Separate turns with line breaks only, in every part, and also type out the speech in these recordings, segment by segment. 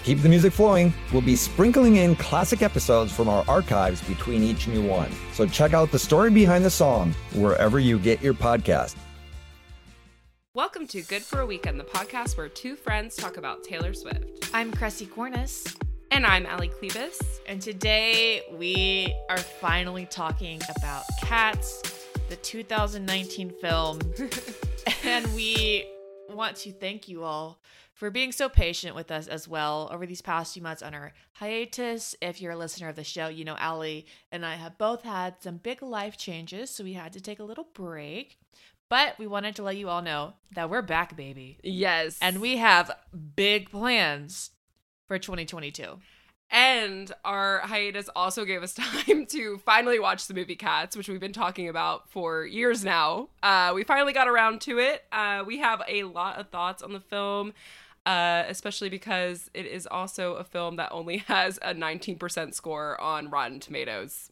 To keep the music flowing, we'll be sprinkling in classic episodes from our archives between each new one. So check out the story behind the song wherever you get your podcast.
Welcome to Good for a Weekend, the podcast where two friends talk about Taylor Swift.
I'm Kressie Cornis.
And I'm Ali Klebus.
And today we are finally talking about Cats, the 2019 film. and we want to thank you all for being so patient with us as well over these past few months on our hiatus. If you're a listener of the show, you know Ali and I have both had some big life changes, so we had to take a little break. But we wanted to let you all know that we're back, baby.
Yes.
And we have big plans for 2022.
And our hiatus also gave us time to finally watch the movie Cats, which we've been talking about for years now. Uh, we finally got around to it. Uh, we have a lot of thoughts on the film, uh, especially because it is also a film that only has a 19% score on Rotten Tomatoes.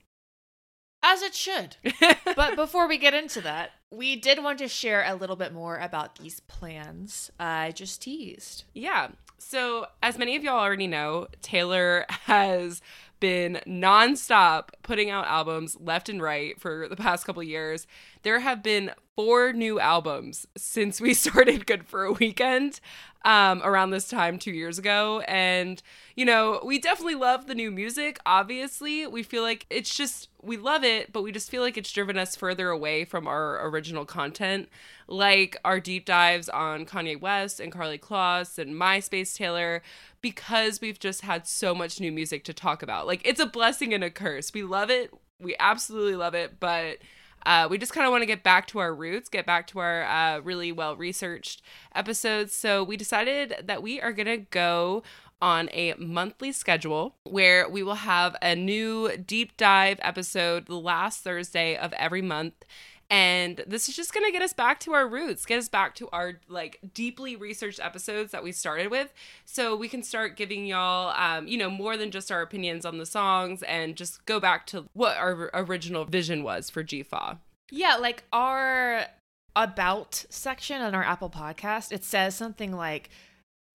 As it should. but before we get into that, we did want to share a little bit more about these plans I just teased.
Yeah. So, as many of y'all already know, Taylor has been nonstop putting out albums left and right for the past couple years. There have been four new albums since we started Good for a Weekend um, around this time two years ago. And, you know, we definitely love the new music. Obviously, we feel like it's just, we love it, but we just feel like it's driven us further away from our original content, like our deep dives on Kanye West and Karlie Kloss and MySpace Taylor, because we've just had so much new music to talk about. Like, it's a blessing and a curse. We love it. We absolutely love it, but uh, we just kind of want to get back to our roots, get back to our uh, really well researched episodes. So we decided that we are going to go on a monthly schedule where we will have a new deep dive episode the last Thursday of every month and this is just going to get us back to our roots get us back to our like deeply researched episodes that we started with so we can start giving y'all um, you know more than just our opinions on the songs and just go back to what our original vision was for gfa
yeah like our about section on our apple podcast it says something like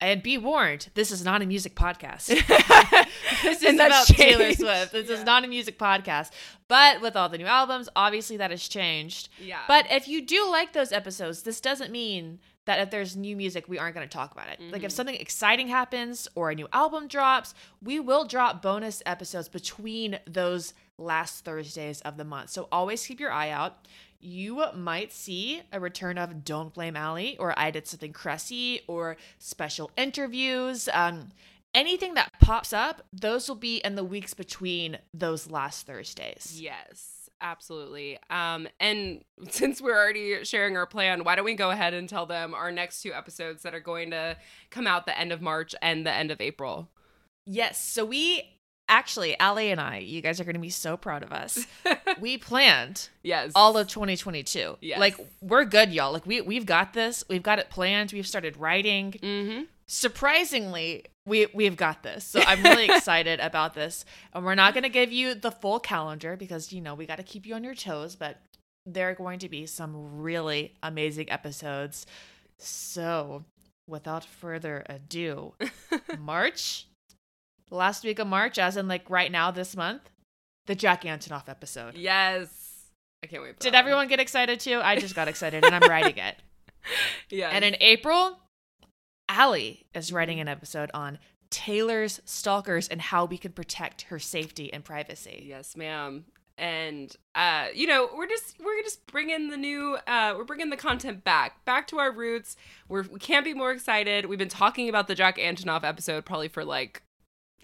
and be warned, this is not a music podcast. this is about changed. Taylor Swift. This yeah. is not a music podcast. But with all the new albums, obviously that has changed.
Yeah.
But if you do like those episodes, this doesn't mean that if there's new music, we aren't going to talk about it. Mm-hmm. Like if something exciting happens or a new album drops, we will drop bonus episodes between those last Thursdays of the month. So always keep your eye out you might see a return of Don't Blame Ali or I Did Something Kressie or special interviews. Um, anything that pops up, those will be in the weeks between those last Thursdays.
Yes, absolutely. Um, and since we're already sharing our plan, why don't we go ahead and tell them our next two episodes that are going to come out the end of March and the end of April?
Yes. So we actually, Ali and I, you guys are going to be so proud of us. we planned
yes
all of 2022.
Yes.
Like we're good, y'all. Like we we've got this. We've got it planned. We've started writing.
Mm-hmm.
Surprisingly, we we've got this. So I'm really excited about this. And we're not going to give you the full calendar because you know we got to keep you on your toes. But there are going to be some really amazing episodes. So without further ado, March last week of March, as in like right now this month, the Jack Antonoff episode.
Yes. I can't wait.
Did everyone get excited too? I just got excited and I'm writing it.
Yeah.
And in April, Ali is writing an episode on Taylor's stalkers and how we can protect her safety and privacy.
Yes, ma'am. And uh, you know, we're just we're just bringing the new uh, we're bringing the content back, back to our roots. We're we can't be more excited. We've been talking about the Jack Antonoff episode probably for like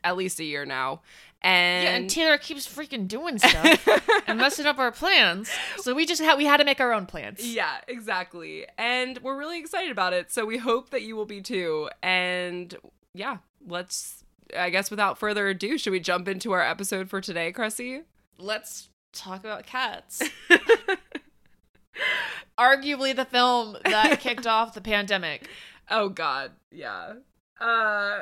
at least a year now. And
yeah, and Taylor keeps freaking doing stuff and messing up our plans. So we just had we had to make our own plans.
Yeah, exactly. And we're really excited about it. So we hope that you will be too. And yeah, let's I guess without further ado, should we jump into our episode for today, Kressie?
Let's talk about cats. Arguably the film that kicked off the pandemic.
Oh God, yeah. Uh,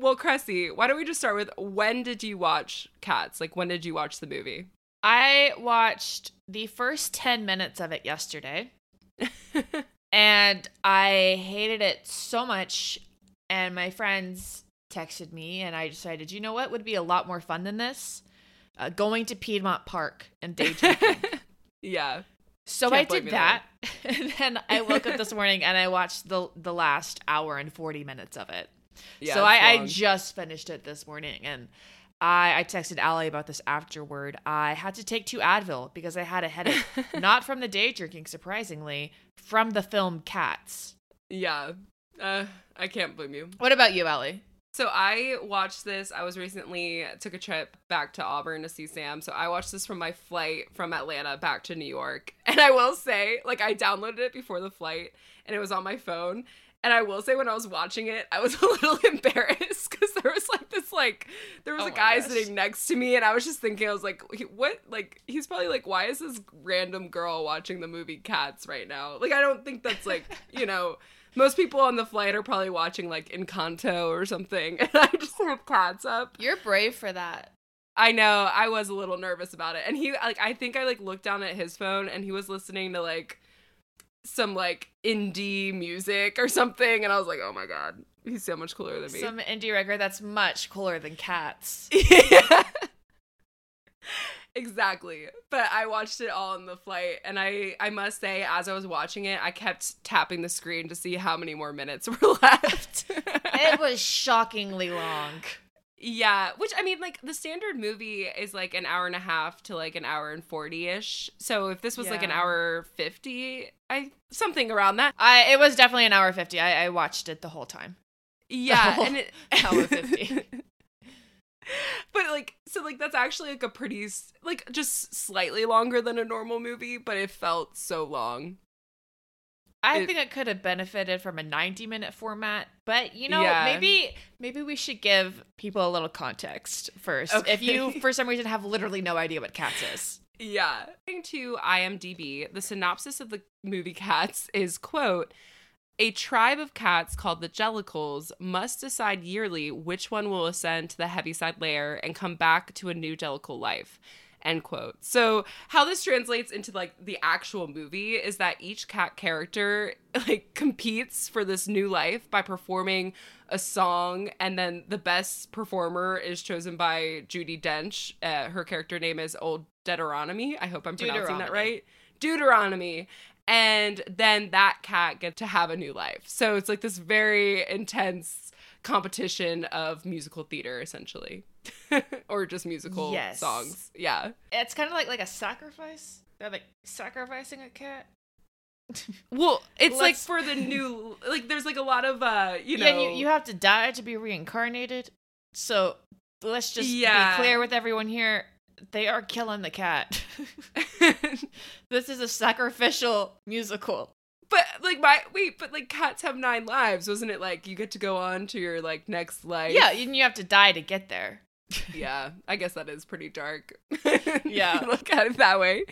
well, Kressie, why don't we just start with when did you watch Cats? Like, when did you watch the movie?
I watched the first 10 minutes of it yesterday and I hated it so much. And my friends texted me, and I decided, you know what would be a lot more fun than this? Uh, going to Piedmont Park and day drinking.
yeah.
So
Can't
I did that, and then I woke up this morning and I watched the the last hour and forty minutes of it.
Yeah.
so I, I just finished it this morning, and I I texted Ali about this afterward. I had to take two Advil because I had a headache, not from the day drinking, surprisingly, from the film Cats.
yeah. Uh, I can't blame you.
What about you, Allie?
So I watched this. I was recently took a trip back to Auburn to see Sam. So I watched this from my flight from Atlanta back to New York. And I will say, like I downloaded it before the flight and it was on my phone. And I will say when I was watching it, I was a little embarrassed because there was like this like there was
Oh
a guy
gosh.
sitting next to me and I was just thinking I was like what like he's probably like why is this random girl watching the movie Cats right now? Like I don't think that's like, you know, most people on the flight are probably watching like Encanto or something, and I just have cats up.
You're brave for that.
I know I was a little nervous about it, and he like I think I like looked down at his phone, and he was listening to like some like indie music or something, and I was like, oh my god, he's so much cooler than me.
Some indie record that's much cooler than Cats.
yeah. exactly. But I watched it all on the flight and I I must say as I was watching it, I kept tapping the screen to see how many more minutes were left.
it was shockingly long.
Yeah, which I mean like the standard movie is like an hour and a half to like an hour and 40ish. So if this was like an hour 50, I something around that.
I it was definitely an hour fifty. I, I watched it the whole time.
Yeah,
whole
and it
hour 50.
but like so like that's actually like a pretty like just slightly longer than a normal movie, but it felt so long.
I
It-
think it could have benefited from a 90 minute format, but you know,
Yeah.
maybe maybe we should give people a little context first. If you for some reason have literally no idea what Cats is.
Yeah. According to IMDb, the synopsis of the movie Cats is quote a tribe of cats called the Jellicles must decide yearly which one will ascend to the Heaviside layer and come back to a new Jellicle life. End quote. So how this translates into like the actual movie is that each cat character like competes for this new life by performing a song and then the best performer is chosen by Judi Dench. Uh, her character name is Old Deuteronomy. I hope I'm pronouncing that right. Deuteronomy. And then that cat gets to have a new life. So it's like this very intense competition of musical theater essentially. or just musical
Yes.
songs. Yeah.
It's kind of like like a sacrifice. They're like sacrificing a cat.
Well, it's like
Let's-
for the new like there's like a lot of uh, you know
yeah, you, you have to die to be reincarnated. So let's just
Yeah.
be clear with everyone here. They are killing the cat. this is a sacrificial musical.
But like my wait, but like cats have nine lives, wasn't it? Like you get to go on to your like next life.
Yeah, and you have to die to get there.
yeah. I guess that is pretty dark.
Yeah.
look at it that way.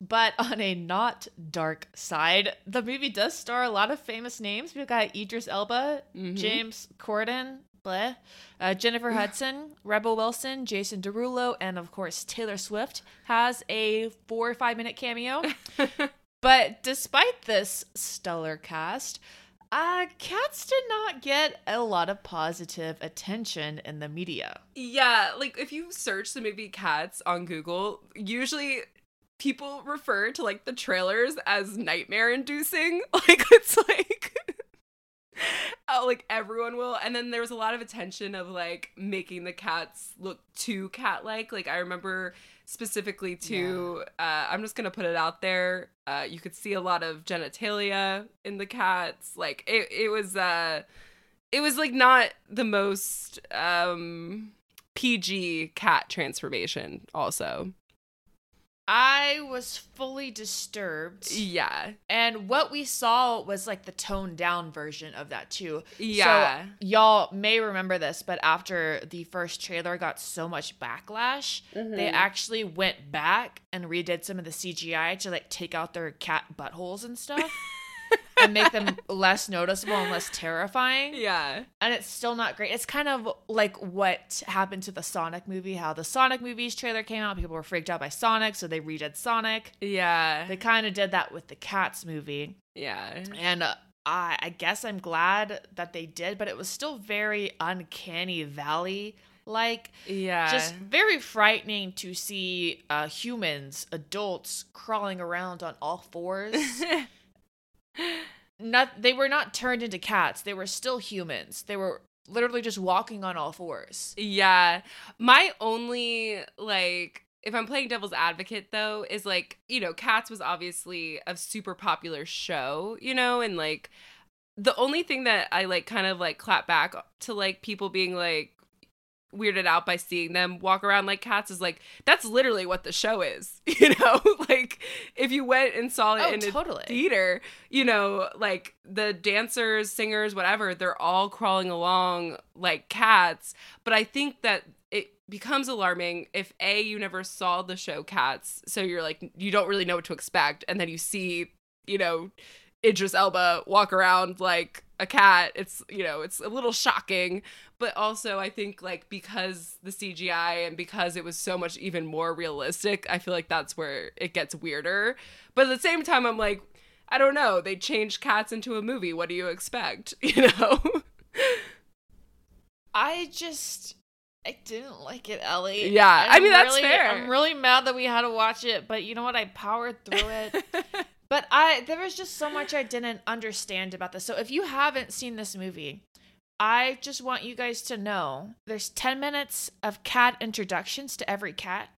But on a not dark side, the movie does star a lot of famous names. We've got Idris Elba,
Mhm.
James Corden, bleh, uh, Jennifer Hudson, Rebel Wilson, Jason Derulo, and of course Taylor Swift has a four or five minute cameo. but despite this stellar cast, uh, Cats did not get a lot of positive attention in the media.
Yeah, like if you search the movie Cats on Google, usually people refer to like the trailers as nightmare inducing. Like it's like oh, like everyone will. And then there was a lot of attention of like making the cats look too cat like. Like I remember specifically to uh I'm just gonna put it out there. Uh you could see a lot of genitalia in the cats. Like it it was uh it was like not the most um PG cat transformation also.
I was fully disturbed.
Yeah.
And what we saw was like the toned down version of that too.
Yeah.
So y'all may remember this, but after the first trailer got so much backlash, they mm-hmm. actually went back and redid some of the CGI to like take out their cat buttholes and stuff. and make them less noticeable and less terrifying.
Yeah.
And it's still not great. It's kind of like what happened to the Sonic movie, how the Sonic movies trailer came out, people were freaked out by Sonic, so they redid Sonic.
Yeah.
They kind of did that with the Cats movie.
Yeah.
And uh, I, I guess I'm glad that they did, but it was still very uncanny valley like.
Yeah.
Just very frightening to see uh, humans, adults, crawling around on all fours. not they were not turned into cats. They were still humans. They were literally just walking on all fours.
Yeah. My only like if I'm playing devil's advocate though is like, you know, Cats was obviously a super popular show, you know, and like the only thing that I like kind of like clap back to like people being like weirded out by seeing them walk around like cats is like that's literally what the show is you know? Like if you went and saw it
Oh,
in
totally.
a theater you know like the dancers singers whatever they're all crawling along like cats. But i think that it becomes alarming if a you never saw the show cats so you're like you don't really know what to expect. And then you see you know Idris Elba walk around like a cat. It's you know, it's a little shocking, but also I think like because the CGI and because it was so much even more realistic, I feel like that's where it gets weirder. But at the same time I'm like I don't know, they changed cats into a movie. What do you expect? You know?
I just I didn't like it, Ellie.
Yeah,
And
I mean,
I'm
that's
really-
fair.
I'm really mad that we had to watch it, but you know what? I powered through it. but I there was just so much I didn't understand about this. So if you haven't seen this movie, I just want you guys to know there's 10 minutes of cat introductions to every cat.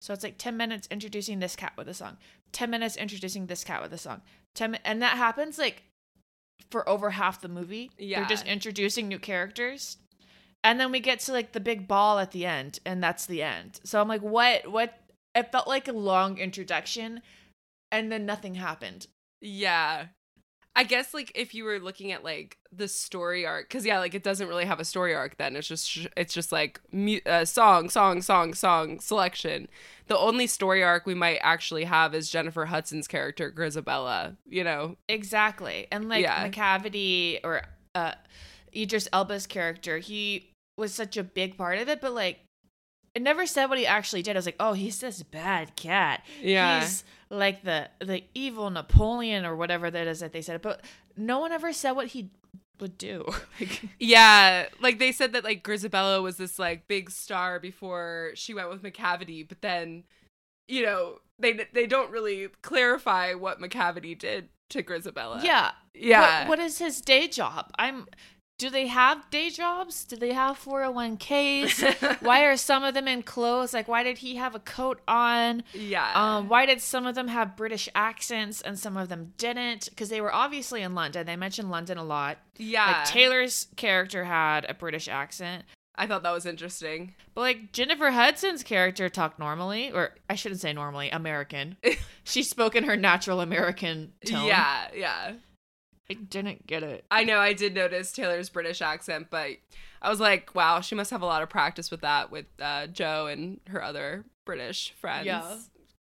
So it's like 10 minutes introducing this cat with a song, 10 minutes introducing this cat with a song. 10 and that happens like for over half the movie.
Yeah.
They're just introducing new characters. And then we get to like the big ball at the end and that's the end. So I'm like what what it felt like a long introduction and then nothing happened.
Yeah. I guess like if you were looking at like the story arc cuz yeah, like it doesn't really have a story arc then. It's just sh- it's just like mu- uh, song, song, song, song selection. The only story arc we might actually have is Jennifer Hudson's character Grizabella, you know.
Exactly. And like
Yeah.
Macavity or uh Idris Elba's character, he was such a big part of it, but like it never said what he actually did. I was like, oh, he's this bad cat.
Yeah.
He's like the the evil Napoleon or whatever that is that they said. But no one ever said what he would do. Like,
Yeah, like they said that like Grizabella was this like big star before she went with Macavity, but then you know, they they don't really clarify what Macavity did to Grizabella.
yeah.
Yeah.
What, what is his day job? I'm do they have day jobs? Do they have 401ks? why are some of them in clothes? Like why did he have a coat on?
Yeah.
Um, why did some of them have British accents and some of them didn't? Because they were obviously in London. They mentioned London a lot.
yeah.
Like Taylor's character had a British accent,
I thought that was interesting.
but like Jennifer Hudson's character talked normally, or I shouldn't say normally, American. she spoke in her natural American tone.
Yeah, yeah.
I didn't get it.
I know I did notice Taylor's British accent, but I was like, wow, she must have a lot of practice with that with uh, Joe and her other British friends.
Yeah.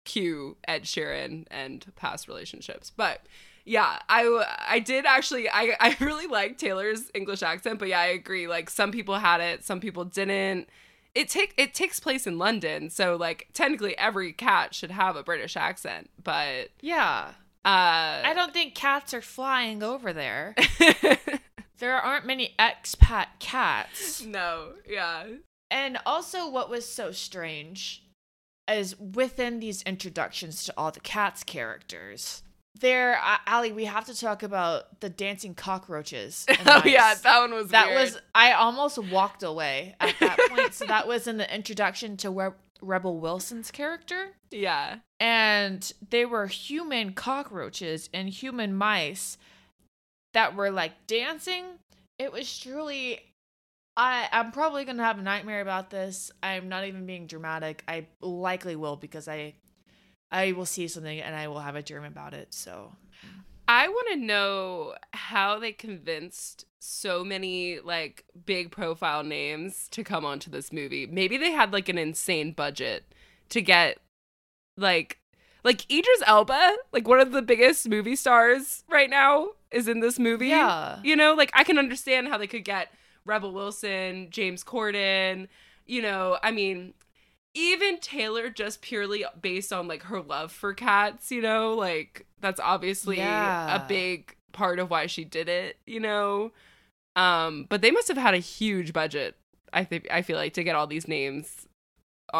Cue Ed Sheeran and past relationships. But yeah, I I did actually I I really like Taylor's English accent, but yeah, I agree. Like some people had it, some people didn't. It take it takes place in London, so like technically every cat should have a British accent, but
Yeah.
Uh
I don't think cats are flying over there. there aren't many expat cats.
no, yeah.
And also, what was so strange is within these introductions to all the cats characters, there, uh, Ali, we have to talk about the dancing cockroaches.
Oh yeah, that one was
that
weird.
was. I almost walked away at that point. So that was in the introduction to Re- Rebel Wilson's character,
yeah.
And they were human cockroaches and human mice that were like dancing. It was truly I I'm probably going to have a nightmare about this. I'm not even being dramatic. I likely will because I I will see something and I will have a dream about it. So
I want to know how they convinced so many like big profile names to come onto this movie. Maybe they had like an insane budget to get like like Idris Elba, like one of the biggest movie stars right now is in this movie.
Yeah.
You know, like I can understand how they could get Rebel Wilson, James Corden, you know, I mean, even Taylor just purely based on like her love for cats, you know, like that's obviously
Yeah.
a big part of why she did it, you know. Um, but they must have had a huge budget. I think I feel like to get all these names,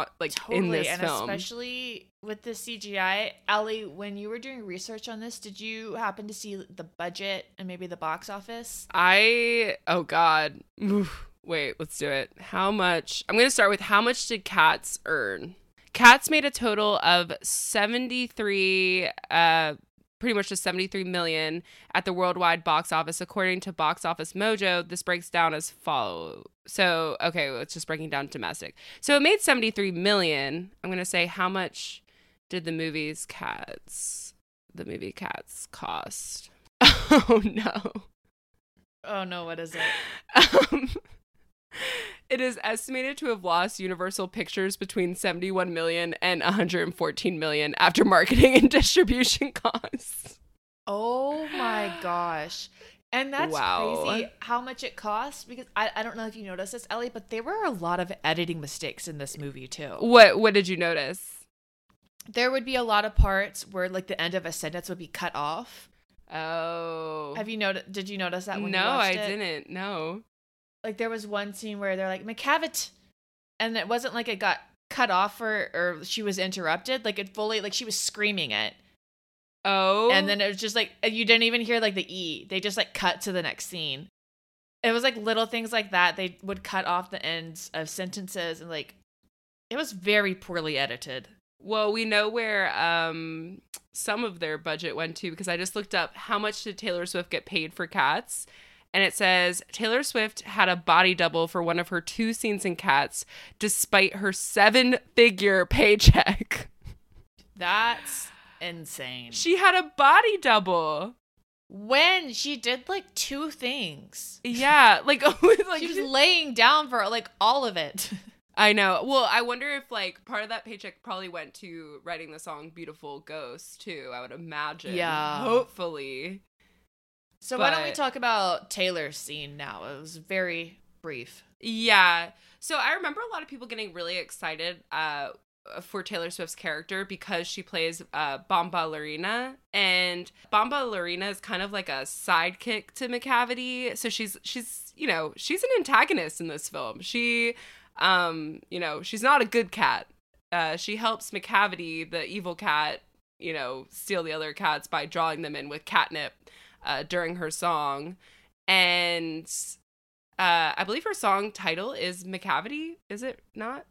uh, like
totally,
in this
and
film.
especially with the CGI. Ellie, when you were doing research on this, did you happen to see the budget and maybe the box office?
I oh god. Oof. Wait, let's do it. How much? I'm to start with how much did Cats earn? Cats made a total of 73 uh pretty much just 73 million at the worldwide box office according to Box Office Mojo. This breaks down as follow. So, okay, it's just breaking down domestic. So it made 73 million. I'm going to say how much did the movie's Cats the movie Cats cost? Oh no.
Oh no, what is it?
Um, it is estimated to have lost Universal Pictures between 71 million and 114 million after marketing and distribution costs.
Oh my gosh. And that's
Wow.
crazy how much it costs because I, I don't know if you noticed this, Ellie, but there were a lot of editing mistakes in this movie too.
What what did you notice?
There would be a lot of parts where like the end of a sentence would be cut off.
Oh.
Have you noticed did you notice that when
no,
you
I
it?
didn't. No.
Like there was one scene where they're like McCavitt and it wasn't like it got cut off or or she was interrupted. Like it fully like she was screaming it.
Oh.
and then it was just like you didn't even hear like the e they just like cut to the next scene it was like little things like that they would cut off the ends of sentences and like it was very poorly edited
Well, we know where um some of their budget went to because I just looked up how much did Taylor Swift get paid for Cats, and it says Taylor Swift had a body double for one of her two scenes in Cats, despite her seven-figure paycheck.
that's insane
She had a body double.
when she did like two things
Yeah, like oh, like
she was laying down for like all of it
I know. Well, I wonder if like part of that paycheck probably went to writing the song "Beautiful Ghost" too. I would imagine.
Yeah.
Hopefully.
So why don't we talk about taylor's scene now it was very brief
Yeah. So I remember a lot of people getting really excited uh, for Taylor Swift's character because she plays uh, Bombalurina, and Bombalurina is kind of like a sidekick to Macavity. So she's she's you know she's an antagonist in this film. She, um, you know, she's not a good cat. Uh, she helps Macavity, the evil cat, you know, steal the other cats by drawing them in with catnip uh, during her song, and uh, I believe her song title is Macavity. Is it not?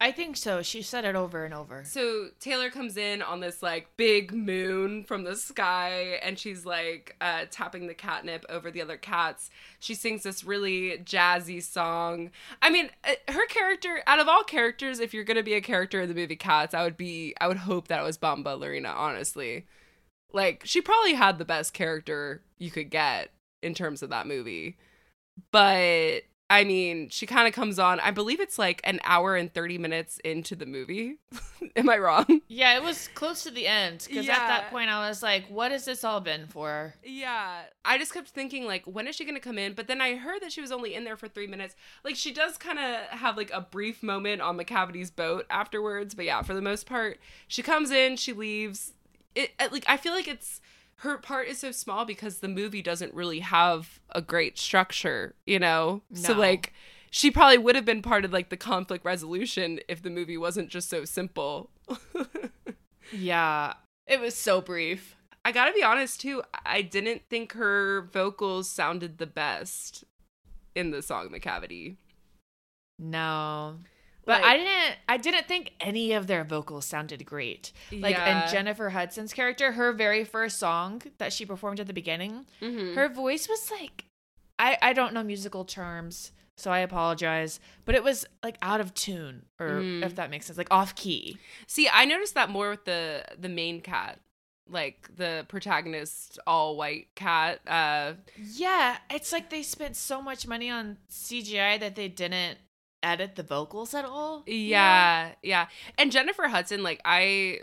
i think so she said it over and over
So Taylor comes in on this like big moon from the sky, and she's like uh, tapping the catnip over the other cats. She sings this really jazzy song. I mean, uh, her character, out of all characters, if you're gonna be a character in the movie Cats, I would be, I would hope that it was Bombalurina. Honestly, like she probably had the best character you could get in terms of that movie, but. I mean, she kind of comes on. I believe it's like an hour and 30 minutes into the movie. Am I wrong?
yeah it was close to the end because at that point i was like what has this all been for
Yeah. I just kept thinking, like, when is she going to come in? But then I heard that she was only in there for three minutes. Like, she does kind of have, like, a brief moment on Macavity's boat afterwards. But yeah, for the most part, she comes in, she leaves. It, like, I feel like it's. Her part is so small because the movie doesn't really have a great structure, you know? So, like, she probably would have been part of, like, the conflict resolution if the movie wasn't just so simple.
yeah it was so brief
I gotta be honest too. I didn't think her vocals sounded the best in the song The Cavity.
No. But
Like-
I didn't I didn't think any of their vocals sounded great. Like
Yeah.
and Jennifer Hudson's character, her very first song that she performed at the beginning,
Mhm.
her voice was like I I don't know musical terms, so I apologize. But it was like out of tune, or
Mm.
if that makes sense, like off key.
See, I noticed that more with the the main cat, like the protagonist, all white cat. Uh,
Yeah, it's like they spent so much money on CGI that they didn't edit the vocals at all. know?
yeah, yeah. And Jennifer Hudson, like I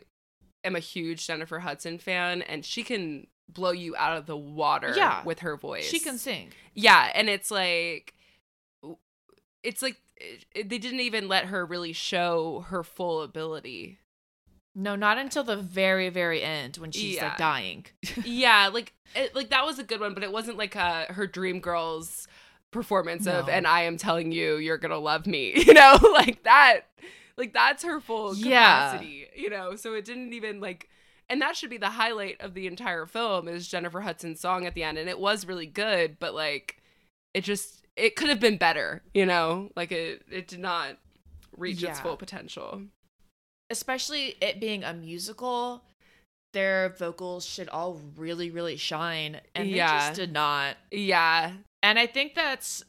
am a huge Jennifer Hudson fan, and she can blow you out of the water
Yeah.
with her voice.
she can sing.
Yeah, and it's like it's like they didn't even let her really show her full ability.
No, not until the very, very end when she's
Yeah.
like dying.
yeah, like it, like that was a good one, but it wasn't like uh her Dreamgirls performance of and I am telling you you're going to love me. You know, like that like that's her full
Yeah.
capacity, you know. So it didn't even like and that should be the highlight of the entire film is Jennifer Hudson's song at the end and it was really good, but like it just it could have been better, you know? Like it it did not reach its full potential.
Especially it being a musical, their vocals should all really, really shine. And they just did not.
Yeah.
And I think that's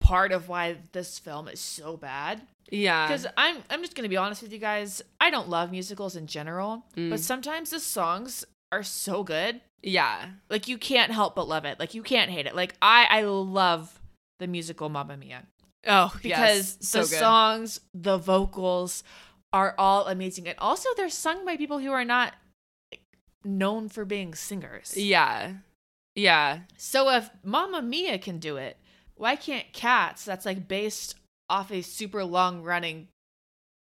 part of why this film is so bad.
Yeah.
Because I'm I'm just gonna be honest with you guys. I don't love musicals in general,
Mm.
but sometimes the songs are so good.
yeah.
Like you can't help but love it. Like you can't hate it. Like I I love the musical Mamma Mia
Oh,
because
yes. so
the
good.
songs, the vocals are all amazing, and also they're sung by people who are not known for being singers.
Yeah. Yeah.
So if Mamma Mia can do it, why can't Cats? That's like based off a super long running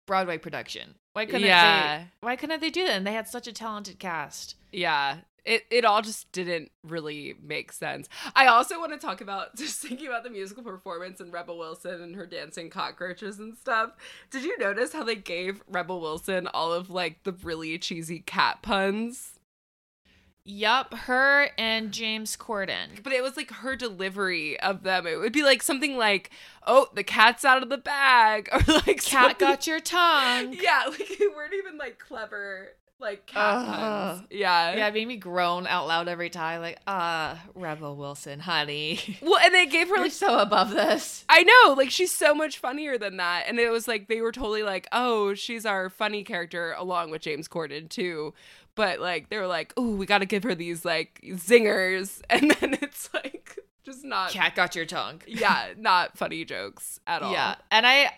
Broadway production. Why couldn't
Yeah.
they? Why couldn't they do that? And they had such a talented cast.
Yeah. It it all just didn't really make sense. I also want to talk about just thinking about the musical performance and Rebel Wilson and her dancing cockroaches and stuff. Did you notice how they gave Rebel Wilson all of like the really cheesy cat puns?
Yup, her and James Corden.
But it was like her delivery of them. It would be like something like, "Oh, the cat's out of the bag," or like
Cat
something-
got your tongue.
Yeah, like it weren't even like clever like puns. Yeah.
Yeah, it made me groan out loud every time. Like, ah, Rebel Wilson, honey.
Well, and they gave her like
so above this.
I know, like she's so much funnier than that. And it was like they were totally like, "Oh, she's our funny character along with James Corden too." But like they were like, "Oh, we got to give her these like zingers." And then it's like just not
Cat got your tongue.
yeah, not funny jokes at all.
Yeah. And I,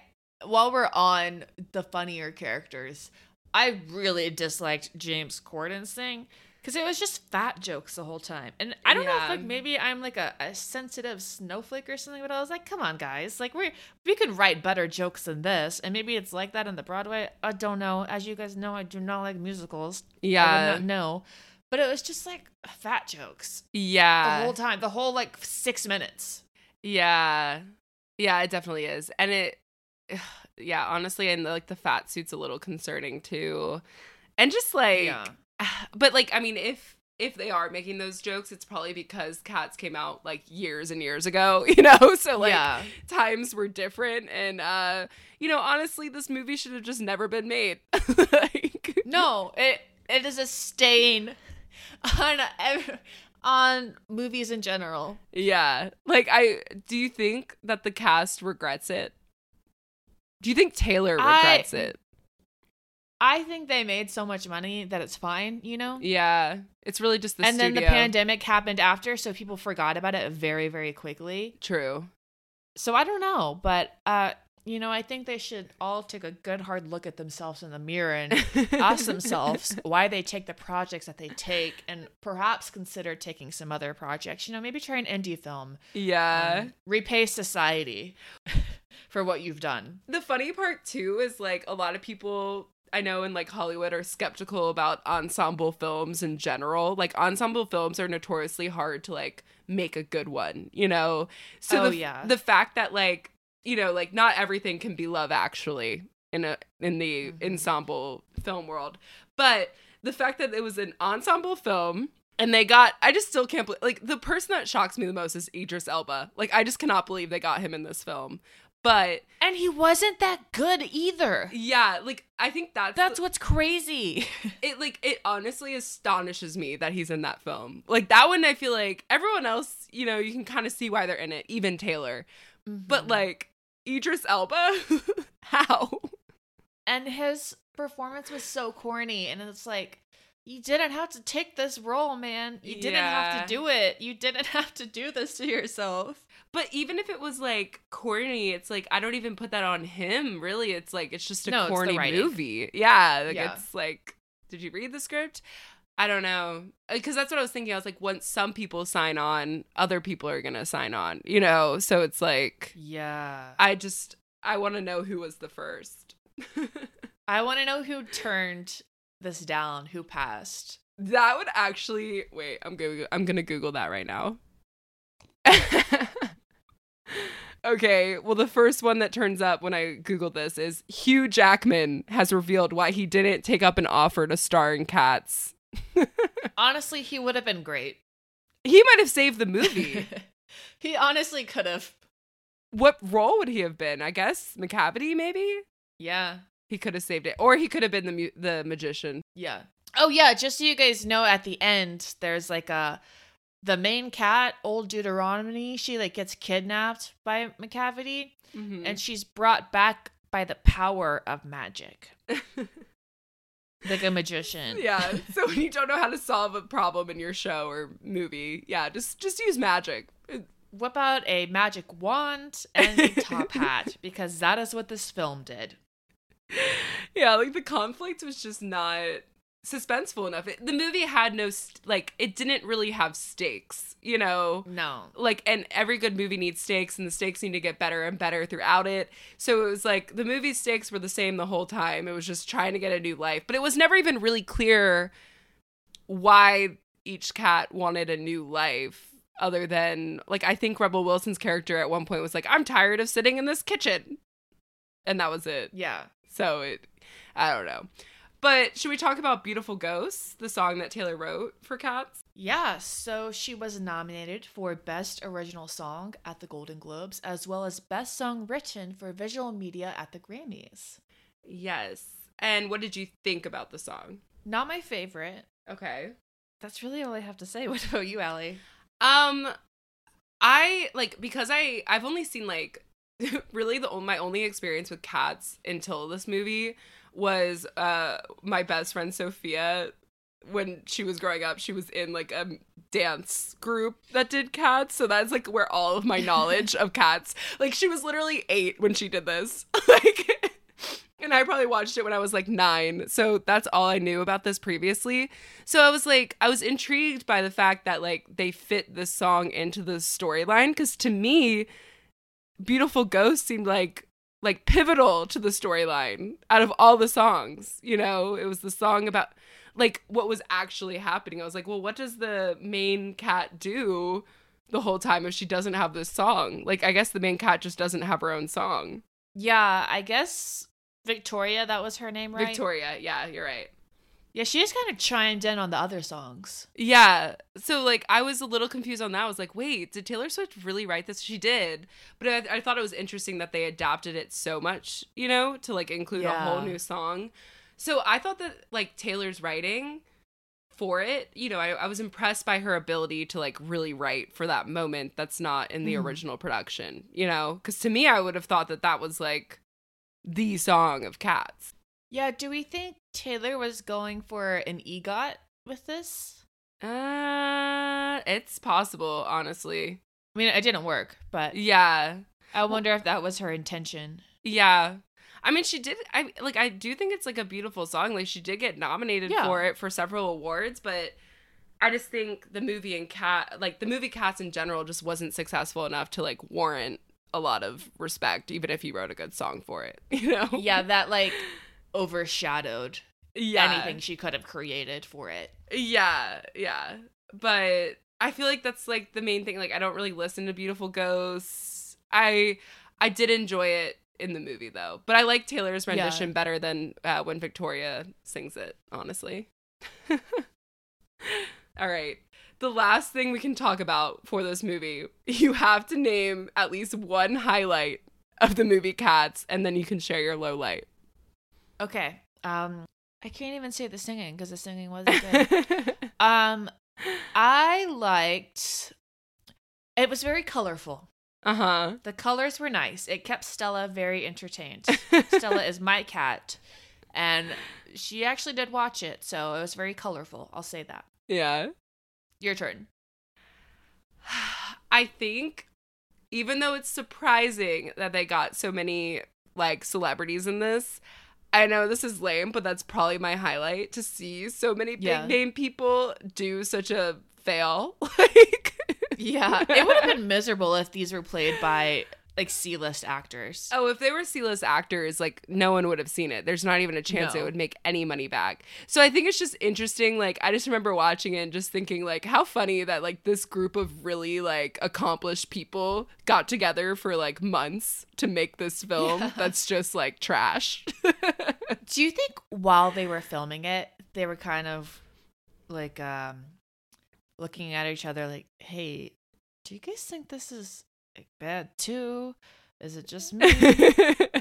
while we're on the funnier characters, I really disliked James Corden's thing because it was just fat jokes the whole time. And I don't know if like maybe I'm like a, a sensitive snowflake or something, but I was like, come on, guys. Like we we could write better jokes than this. And maybe it's like that in the Broadway. I don't know. As you guys know, I do not like musicals. I
Yeah.
would not know. But it was just like fat jokes
Yeah, the
whole time, the whole like six minutes.
Yeah. Yeah, it definitely is. And it yeah, honestly, and like the fat suit's a little concerning too. And just like
Yeah.
but like I mean if if they are making those jokes, it's probably because Cats came out like years and years ago, you know? So like
yeah.
times were different and uh you know, honestly this movie should have just never been made. like
No, it it is a stain on on movies in general.
Yeah. Like I do you think that the cast regrets it? Do you think Taylor
I-
regrets it?
I think they made so much money that it's fine, you know.
Yeah. It's really just the
and then the pandemic happened after, so people forgot about it very, very quickly.
True.
So I don't know, but uh, you know, I think they should all take a good hard look at themselves in the mirror and ask themselves why they take the projects that they take, and perhaps consider taking some other projects. You know, maybe try an indie film.
Yeah.
um, repay society for what you've done.
the funny part too is like a lot of people I know in like Hollywood are skeptical about ensemble films in general. Like ensemble films are notoriously hard to like make a good one, you know. So
Oh,
the,
yeah.
the fact that like you know like not everything can be love actually in a in the
Mhm.
ensemble film world, but the fact that it was an ensemble film and they got I just still can't believe like the person that shocks me the most is Idris Elba. Like I just cannot believe they got him in this film. But
And he wasn't that good either.
yeah, like I think that's
That's
the-
what's crazy.
it like it honestly astonishes me that he's in that film. Like that one I feel like everyone else, you know, you can kind of see why they're in it, even Taylor. But mm-hmm. like Idris Elba, how?
and his performance was so corny and it's like you didn't have to take this role man you didn't have to do it you didn't have to do this to yourself
But even if it was like corny, it's like I don't even put that on him. Really, it's like it's just a
No,
corny movie. Yeah, like
Yeah.
it's like, did you read the script? I don't know, uh, because that's what I was thinking. I was like, once some people sign on, other people are gonna sign on. You know, so it's like
yeah
I just I want to know who was the first.
i want to know who turned this down who passed
That would actually wait. I'm going. I'm gonna Google that right now. okay. Well, the first one that turns up when I Google this is Hugh Jackman has revealed why he didn't take up an offer to star in Cats.
honestly he would have been great
He might have saved the movie.
he honestly could have
what role would he have been? I guess McCavity. Maybe
yeah
he could have saved it, or he could have been the mu- the magician.
yeah oh yeah just so you guys know at the end there's like a the main cat old deuteronomy she like gets kidnapped by macavity
Mhm.
and she's brought back by the power of magic like a magician
yeah. So when you don't know how to solve a problem in your show or movie, yeah, just just use magic. It-
whip out a magic wand and a top hat because that is what this film did
yeah, like the conflict was just not suspenseful enough. It, the movie had no st- like it didn't really have stakes, you know.
no
Like and every good movie needs stakes and the stakes need to get better and better throughout it. So it was like the movie's stakes were the same the whole time. It was just trying to get a new life, but it was never even really clear why each cat wanted a new life other than like I think Rebel Wilson's character at one point was like I'm tired of sitting in this kitchen. And that was it.
yeah
So it, I don't know. But should we talk about Beautiful Ghosts, the song that Taylor wrote for Cats?
yeah so she was nominated for best original song at the golden globes as well as best song written for visual media at the grammys
Yes. And what did you think about the song?
not my favorite
Okay.
that's really all i have to say what about you Ali?
Um I like because I I've only seen like really the my only experience with cats until this movie was uh my best friend Sophia. When she was growing up she was in like a dance group that did cats. So that's like where all of my knowledge of cats like she was literally 8 when she did this. Like and I probably watched it when I was like 9 so that's all I knew about this previously. So I was like, I was intrigued by the fact that like they fit this song into the storyline. Because to me, Beautiful Ghost seemed like like pivotal to the storyline out of all the songs. You know, it was the song about like what was actually happening. I was like, well, what does the main cat do the whole time if she doesn't have this song? Like, I guess the main cat just doesn't have her own song.
yeah i guess victoria that was her name right
Victoria, yeah, you're right.
Yeah she just kind of chimed in on the other songs
Yeah. So like I was a little confused on that. I was like, wait, did Taylor Swift really write this? She did. But I, I thought it was interesting that they adapted it so much, you know, to like include a whole new song. So I thought that like Taylor's writing for it, you know, I, I was impressed by her ability to like really write for that moment that's not in the
Mhm.
original production, you know? Because to me, I would have thought that that was like the song of Cats.
Yeah, do we think Taylor was going for an EGOT with this?
Uh, it's possible, honestly.
I mean, it didn't work, but
Yeah.
I wonder if that was her intention.
Yeah. I mean, she did. I like. I do think it's like a beautiful song. Like she did get nominated
Yeah.
for it for several awards, but I just think the movie and cat, like the movie Cats in general, just wasn't successful enough to like warrant a lot of respect, even if he wrote a good song for it. You know?
Yeah, that like overshadowed
Yeah.
anything she could have created for it.
Yeah. Yeah. But I feel like that's like the main thing. Like I don't really listen to Beautiful Ghosts. I I did enjoy it in the movie though, but I like Taylor's
Yeah.
rendition better than uh, when Victoria sings it. Honestly. All right. The last thing we can talk about for this movie, you have to name at least one highlight of the movie Cats, and then you can share your low light.
Okay. Um, I can't even say the singing because the singing wasn't good. um, I liked. It was very colorful.
uh huh.
The colors were nice. It kept Stella very entertained. Stella is my cat, and she actually did watch it, so it was very colorful. I'll say that.
Yeah.
Your turn.
I think even though it's surprising that they got so many like celebrities in this, I know this is lame, but that's probably my highlight to see so many big
Yeah.
name people do such a fail. Like
Yeah, it would have been miserable if these were played by like C-list actors.
Oh, if they were C-list actors, like no one would have seen it. There's not even a chance it would make any money back. So I think it's just interesting. Like I just remember watching it and just thinking, like, how funny that like this group of really like accomplished people got together for like months to make this film
Yeah.
that's just like trash.
Do you think while they were filming it, they were kind of like um looking at each other like, "Hey, do you guys think this is bad too? Is it just me?"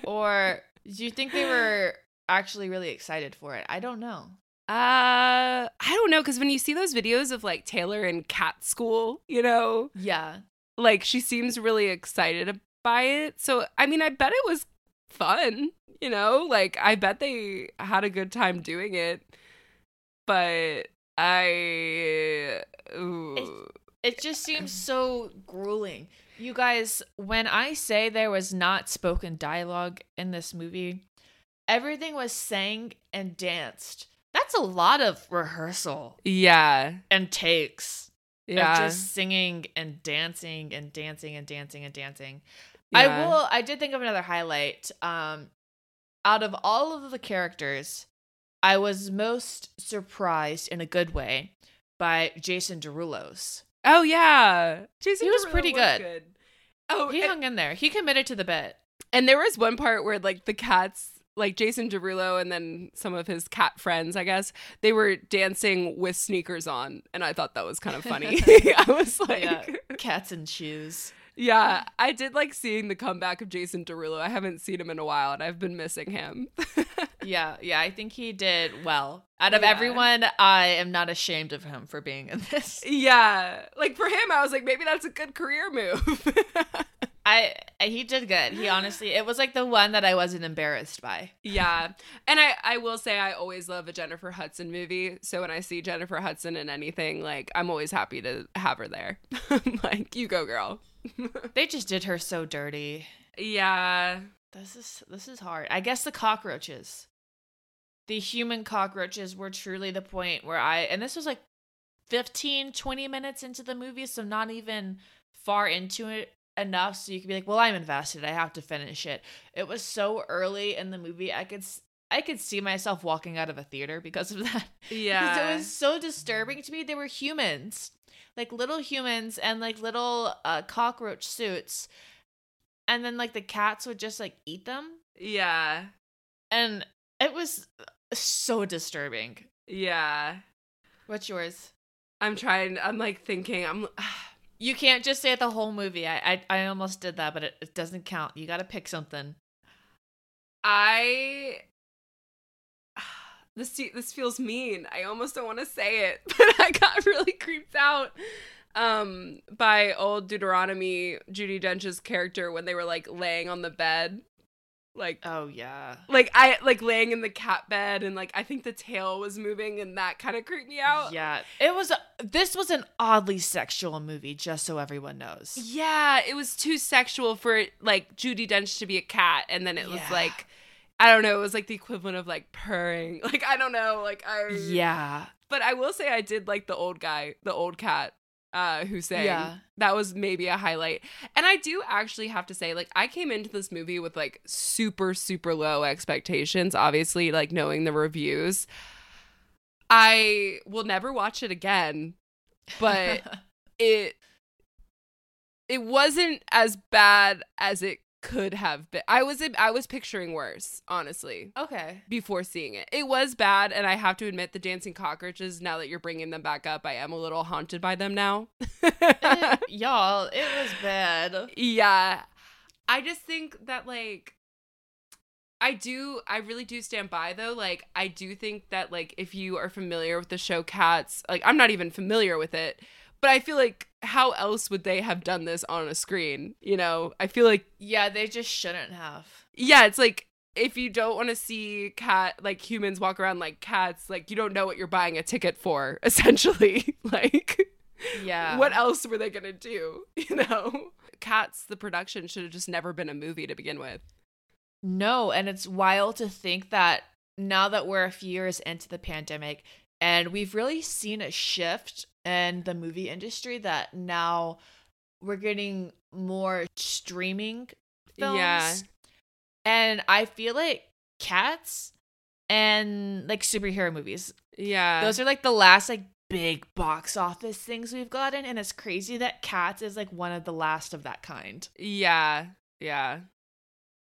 or do you think they were actually really excited for it? I don't know.
Uh, I don't know, because when you see those videos of like Taylor in cat school, you know,
Yeah.
like she seems really excited by it. So I mean, I bet it was fun, you know? Like I bet they had a good time doing it. But I ooh.
It just seems so grueling. You guys, when I say there was not spoken dialogue in this movie, everything was sang and danced. That's a lot of rehearsal
yeah.
and takes
Yeah.
just singing and dancing and dancing and dancing and dancing.
yeah.
I will I did think of another highlight. Um out of all of the characters, I was most surprised in a good way by Jason Derulo's.
Oh yeah. Jason
He was
Derulo
pretty good.
Oh,
He
and-
hung in there. He committed to the bit.
And there was one part where like the cats, like Jason Derulo and then some of his cat friends, I guess, they were dancing with sneakers on, and I thought that was kind of funny. I was like,
yeah. cats and shoes.
I did like seeing the comeback of Jason Derulo. I haven't seen him in a while, and I've been missing him.
Yeah, yeah, I think he did well. Out of
Yeah.
everyone, I am not ashamed of him for being in this.
yeah, like for him, I was like, maybe that's a good career move.
I he did good. He honestly, it was like the one that I wasn't embarrassed by.
Yeah. And I, I will say I always love a Jennifer Hudson movie. So when I see Jennifer Hudson in anything, like I'm always happy to have her there. like, you go, girl.
They just did her so dirty.
Yeah.
This is this is hard. I guess the cockroaches. The human cockroaches were truly the point where I and this was like 15 20 minutes into the movie so not even far into it enough so you could be like, "Well, I'm invested. I have to finish it." It was so early in the movie. I could s- I could see myself walking out of a theater because of that.
Yeah.
because it was so disturbing to me. They were humans, like little humans, and like little uh, cockroach suits, and then like the cats would just like eat them,
yeah.
and it was so disturbing.
Yeah.
What's yours?
I'm trying, I'm like thinking, I'm,
You can't just say the whole movie. I I, I almost did that, but it, it doesn't count. You got to pick something.
I, this, this feels mean. I almost don't want to say it, but I got really creeped out um by old Deuteronomy Judi Dench's character when they were like laying on the bed like
Oh yeah.
like I like laying in the cat bed and like I think the tail was moving and that kind of creeped me out.
Yeah, it was. This was an oddly sexual movie, just so everyone knows.
Yeah, it was too sexual for like Judi Dench to be a cat and then it was like I don't know, it was like the equivalent of like purring. Like I don't know, like I
Yeah,
But I will say I did like the old guy, the old cat uh who sang.
Yeah.
That was maybe a highlight. And I do actually have to say like I came into this movie with like super super low expectations, obviously like knowing the reviews. I will never watch it again, but it it wasn't as bad as it could have been. I was I was picturing worse, honestly
okay.
before seeing it. It was bad, and I have to admit, the dancing cockroaches. Now that you're bringing them back up, I am a little haunted by them now.
It- eh, y'all, it was bad.
yeah, I just think that like I do I really do stand by though. Like I do think that like if you are familiar with the show Cats, like I'm not even familiar with it, but I feel like how else would they have done this on a screen? You know, I feel like
Yeah, they just shouldn't have.
yeah, it's like if you don't want to see cat like humans walk around like cats, like you don't know what you're buying a ticket for, essentially. like
Yeah.
what else were they gonna do? You know? Cats, the production should have just never been a movie to begin with.
No, and it's wild to think that now that we're a few years into the pandemic and we've really seen a shift in the movie industry that now we're getting more streaming films.
Yeah.
And I feel like cats and like superhero movies.
Yeah.
Those are like the last like big box office things we've gotten and it's crazy that cats is like one of the last of that kind.
yeah. Yeah.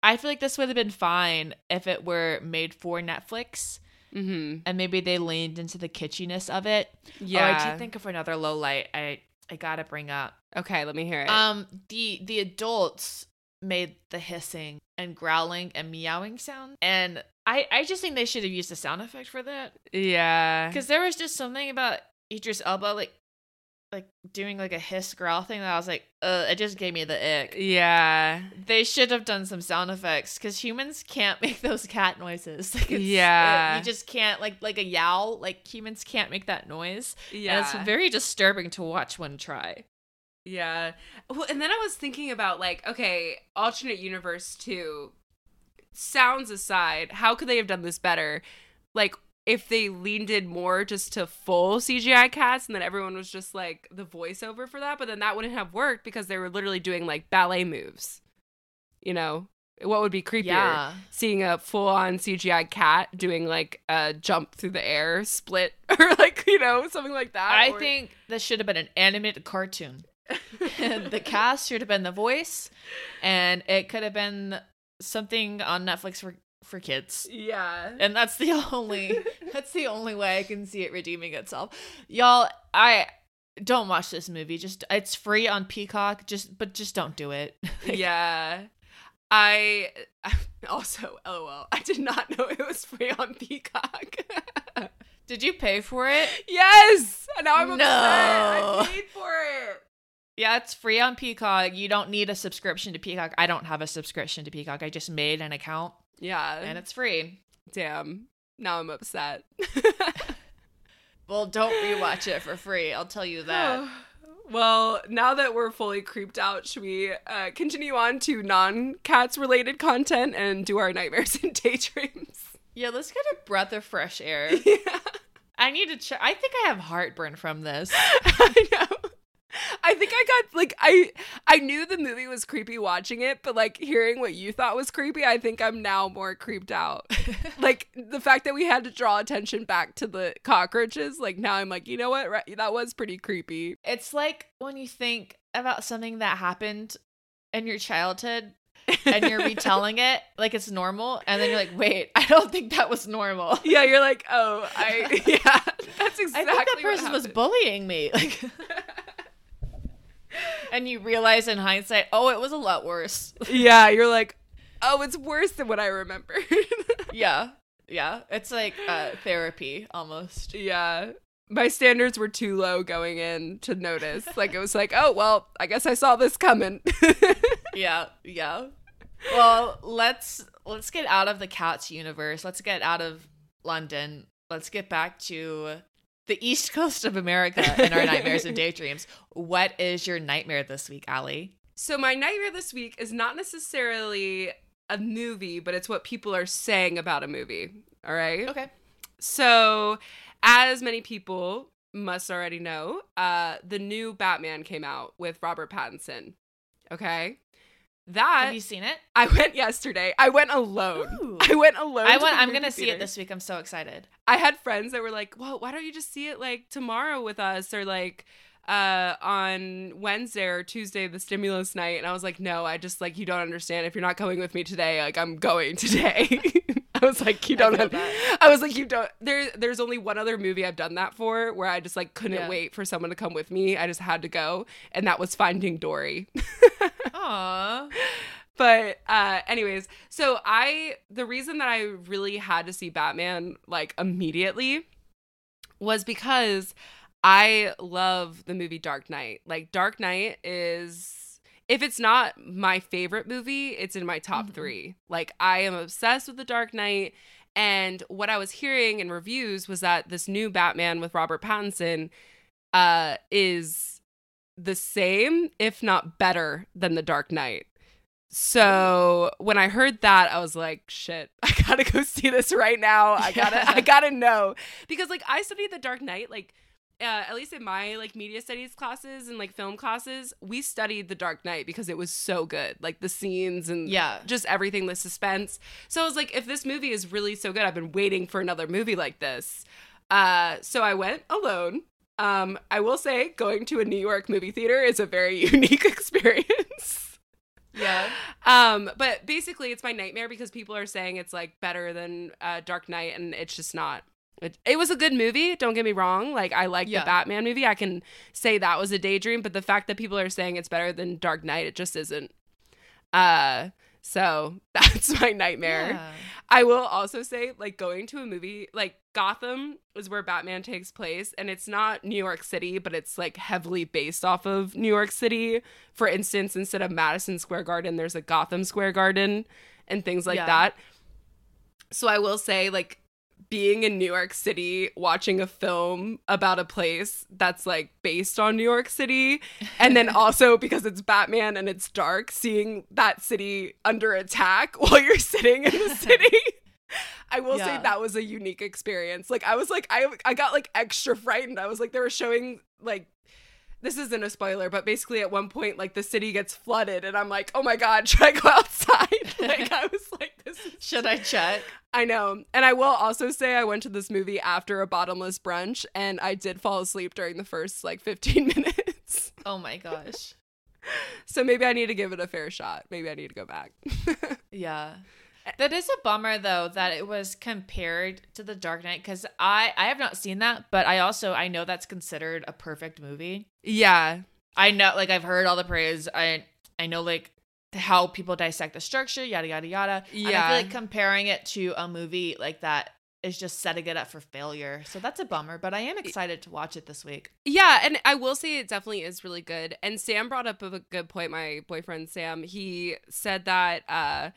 I feel like this would have been fine if it were made for Netflix
Mm-hmm.
and maybe they leaned into the kitschiness of it.
Yeah.
Oh, I did think of another low light I I gotta bring up.
okay, let me hear it.
Um, the the adults made the hissing and growling and meowing sound, and I I just think they should have used a sound effect for that
yeah.
because there was just something about Idris Elba like like doing like a hiss growl thing that I was like, uh, it just gave me the ick.
Yeah.
They should have done some sound effects because humans can't make those cat noises. Like it's,
Yeah.
uh, you just can't like like a yowl. Like humans can't make that noise,
Yeah.
and it's very disturbing to watch one try.
Yeah. Well, and then I was thinking about like, okay, alternate universe too. Sounds aside, how could they have done this better? Like, if they leaned in more just to full CGI cats and then everyone was just like the voiceover for that, but then that wouldn't have worked because they were literally doing like ballet moves. You know, what would be creepier?
Yeah.
Seeing a full on CGI cat doing like a jump through the air split or like, you know, something like that.
I
or-
think this should have been an animated cartoon. the cast should have been the voice, and it could have been something on Netflix for for kids.
Yeah.
And that's the only that's the only way I can see it redeeming itself. Y'all, I don't watch this movie. Just it's free on Peacock. Just but just don't do it.
yeah. I also, lol, I did not know it was free on Peacock.
Did you pay for it?
yes! And now I'm upset.
No.
I paid for it.
Yeah, it's free on Peacock. You don't need a subscription to Peacock. I don't have a subscription to Peacock. I just made an account
Yeah.
and it's free.
Damn. Now I'm upset.
Well, don't rewatch it for free. I'll tell you that.
well, now that we're fully creeped out, should we uh, continue on to non cats related content and do our nightmares and daydreams?
Yeah, let's get a breath of fresh air.
yeah.
I need to check. I think I have heartburn from this.
I know. I think I got like I I knew the movie was creepy watching it, but like hearing what you thought was creepy, I think I'm now more creeped out. like the fact that we had to draw attention back to the cockroaches, like now I'm like, you know what? Right, that was pretty creepy.
It's like when you think about something that happened in your childhood and you're retelling it like it's normal, and then you're like, wait, I don't think that was normal.
Yeah, you're like, oh, I yeah, that's exactly.
I think that
what
person was bullying me. Like, and you realize in hindsight, oh, it was a lot worse.
yeah, you're like, oh, it's worse than what I remembered.
yeah, yeah. It's like uh, therapy almost.
Yeah. My standards were too low going in to notice. Like it was like, oh well, I guess I saw this coming.
yeah, yeah. Well, let's let's get out of the cats universe. Let's get out of London. Let's get back to the east coast of America in our nightmares and daydreams. What is your nightmare this week, Ali?
so my nightmare this week is not necessarily a movie, but it's what people are saying about a movie. All right.
Okay.
So, as many people must already know, uh, the new Batman came out with Robert Pattinson. Okay. That
Have you seen it?
I went yesterday. I went alone.
Ooh.
I went alone.
I
to
want.
the
I'm gonna see it this week. I'm so excited.
I had friends that were like, "Well, why don't you just see it like tomorrow with us or like uh on Wednesday or Tuesday the stimulus night?" And I was like, "No, I just like you don't understand. If you're not going with me today, like I'm going today." I was like, "You don't have. I was like, "You don't there there's only one other movie I've done that for where I just like couldn't
Yeah.
wait for someone to come with me. I just had to go, and that was Finding Dory."
Aww.
but uh anyways, so I the reason that I really had to see Batman like immediately was because I love the movie Dark Knight. Like Dark Knight is if it's not my favorite movie, it's in my top
Mhm.
3. Like I am obsessed with the Dark Knight and what I was hearing in reviews was that this new Batman with Robert Pattinson uh is the same if not better than the Dark Knight. So when I heard that, I was like, "Shit! I gotta go see this right now. I gotta, I gotta know." Because like I studied The Dark Knight, like uh, at least in my like media studies classes and like film classes, we studied The Dark Knight because it was so good, like the scenes and
Yeah.
just everything, the suspense. So I was like, if this movie is really so good, I've been waiting for another movie like this. Uh, so I went alone. Um, I will say, going to a New York movie theater is a very unique experience.
Yeah.
Um, but basically, it's my nightmare because people are saying it's like better than uh, Dark Knight, and it's just not. It, it was a good movie. Don't get me wrong. Like I like
Yeah.
the Batman movie. I can say that was a daydream, but the fact that people are saying it's better than Dark Knight, it just isn't. Uh, so that's my nightmare.
Yeah.
I will also say, like, going to a movie, like, Gotham is where Batman takes place, and it's not New York City, but it's, like, heavily based off of New York City. For instance, instead of Madison Square Garden, there's a Gotham Square Garden and things like
Yeah.
that. So I will say, like, being in New York City, watching a film about a place that's like based on New York City, and then also because it's Batman and it's dark, seeing that city under attack while you're sitting in the city. I will say that was a unique experience. Like I was like I I got like extra frightened. I was like they were showing like this isn't a spoiler, but basically at one point like the city gets flooded and I'm like, "Oh my god, should I go outside?" like I was like this is
Should I check?
I know. And I will also say I went to this movie after a bottomless brunch and I did fall asleep during the first like 15 minutes.
Oh my gosh.
So maybe I need to give it a fair shot. Maybe I need to go back.
Yeah. That is a bummer though that it was compared to The Dark Knight cuz I I have not seen that, but I also I know that's considered a perfect movie.
yeah.
I know like I've heard all the praise. I I know like how people dissect the structure, yada yada yada. And I
Yeah.
feel like comparing it to a movie like that is just setting it up for failure. So that's a bummer, but I am excited to watch it this week.
Yeah, and I will say it definitely is really good. And Sam brought up a good point. My boyfriend Sam, he said that uh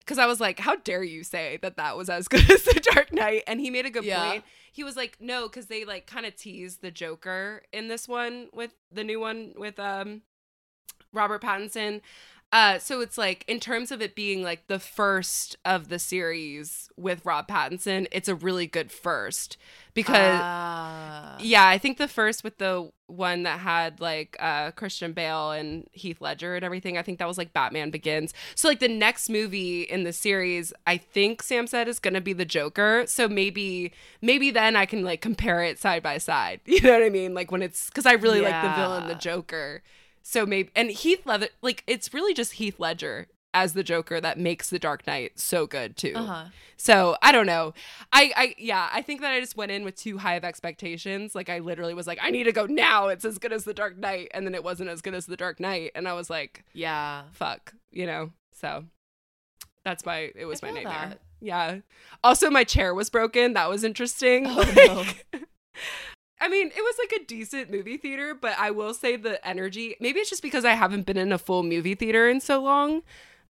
because I was like, "How dare you say that that was as good as The Dark Knight?" And he made a good
Yeah.
point. He was like, "No, because they like kind of tease the Joker in this one with the new one with um Robert Pattinson." Uh, so it's like in terms of it being like the first of the series with Rob Pattinson, it's a really good first because
Ah.
yeah, I think the first with the one that had like uh Christian Bale and Heath Ledger and everything, I think that was like Batman Begins. So like the next movie in the series, I think Sam said is going to be the Joker. So maybe maybe then I can like compare it side by side. You know what I mean? Like when it's cuz I really like the villain the Joker. So maybe and Heath Ledger like it's really just Heath Ledger as the Joker that makes the Dark Knight so good too.
Uh-huh.
So I don't know. I, I yeah, I think that I just went in with too high of expectations. Like I literally was like, I need to go now. It's as good as the Dark Knight, and then it wasn't as good as the Dark Knight, and I was like,
Yeah.
fuck, you know. So that's my it was
I
my nightmare.
that.
Yeah. Also, my chair was broken. That was interesting.
Oh,
Like- I mean, it was like a decent movie theater, but I will say the energy, maybe it's just because I haven't been in a full movie theater in so long.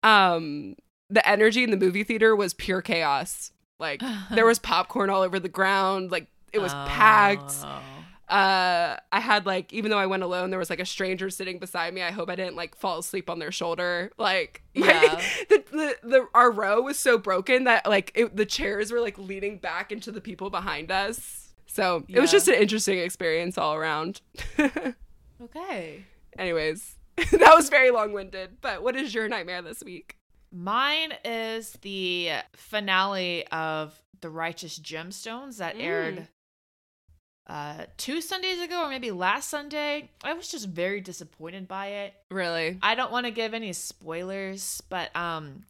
Um, the energy in the movie theater was pure chaos. Like there was popcorn all over the ground, like it was packed.
Oh.
Uh I had like even though I went alone, there was like a stranger sitting beside me. I hope I didn't like fall asleep on their shoulder. Like
Yeah.
the, the the our row was so broken that like it, the chairs were like leaning back into the people behind us. So it was just an interesting experience all around.
Okay.
Anyways, that was very long winded. But what is your nightmare this week?
Mine is the finale of The Righteous Gemstones that
Mm.
aired uh two Sundays ago or maybe last Sunday. I was just very disappointed by it.
Really?
I don't want to give any spoilers, but um